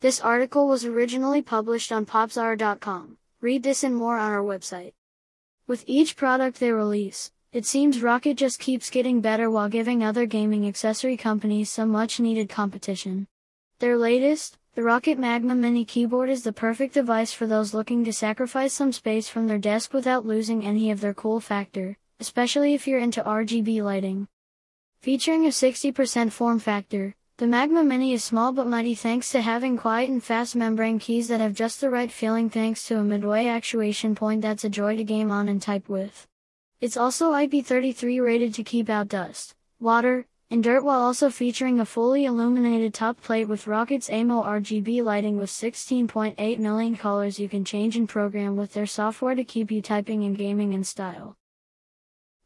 This article was originally published on popzara.com. Read this and more on our website. With each product they release, it seems Roccat just keeps getting better while giving other gaming accessory companies some much needed competition. Their latest, the Roccat Magma Mini keyboard is the perfect device for those looking to sacrifice some space from their desk without losing any of their cool factor, especially if you're into RGB lighting. Featuring a 60% form factor, the Magma Mini is small but mighty thanks to having quiet and fast membrane keys that have just the right feeling thanks to a midway actuation point that's a joy to game on and type with. It's also IP33 rated to keep out dust, water, and dirt while also featuring a fully illuminated top plate with Roccat's AIMO RGB lighting with 16.8 million colors you can change and program with their software to keep you typing and gaming in style.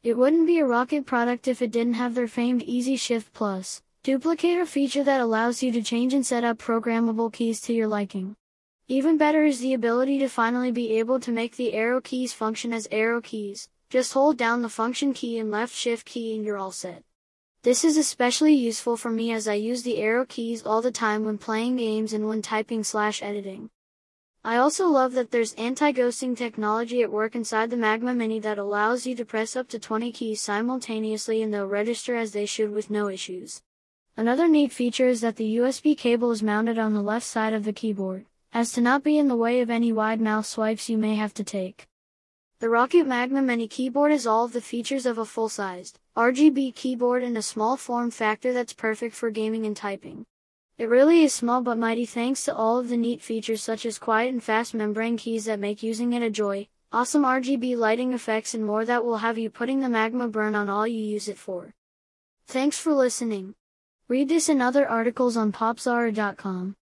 It wouldn't be a Roccat product if it didn't have their famed Easy Shift Plus, Duplicator feature that allows you to change and set up programmable keys to your liking. Even better is the ability to finally be able to make the arrow keys function as arrow keys. Just hold down the function key and left shift key and you're all set. This is especially useful for me as I use the arrow keys all the time when playing games and when typing slash editing. I also love that there's anti-ghosting technology at work inside the Magma Mini that allows you to press up to 20 keys simultaneously and they'll register as they should with no issues. Another neat feature is that the USB cable is mounted on the left side of the keyboard, as to not be in the way of any wide mouse swipes you may have to take. The Roccat Magma Mini keyboard has all of the features of a full-sized, RGB keyboard and a small form factor that's perfect for gaming and typing. It really is small but mighty thanks to all of the neat features such as quiet and fast membrane keys that make using it a joy, awesome RGB lighting effects and more that will have you putting the magma burn on all you use it for. Thanks for listening. Read this and other articles on popzara.com.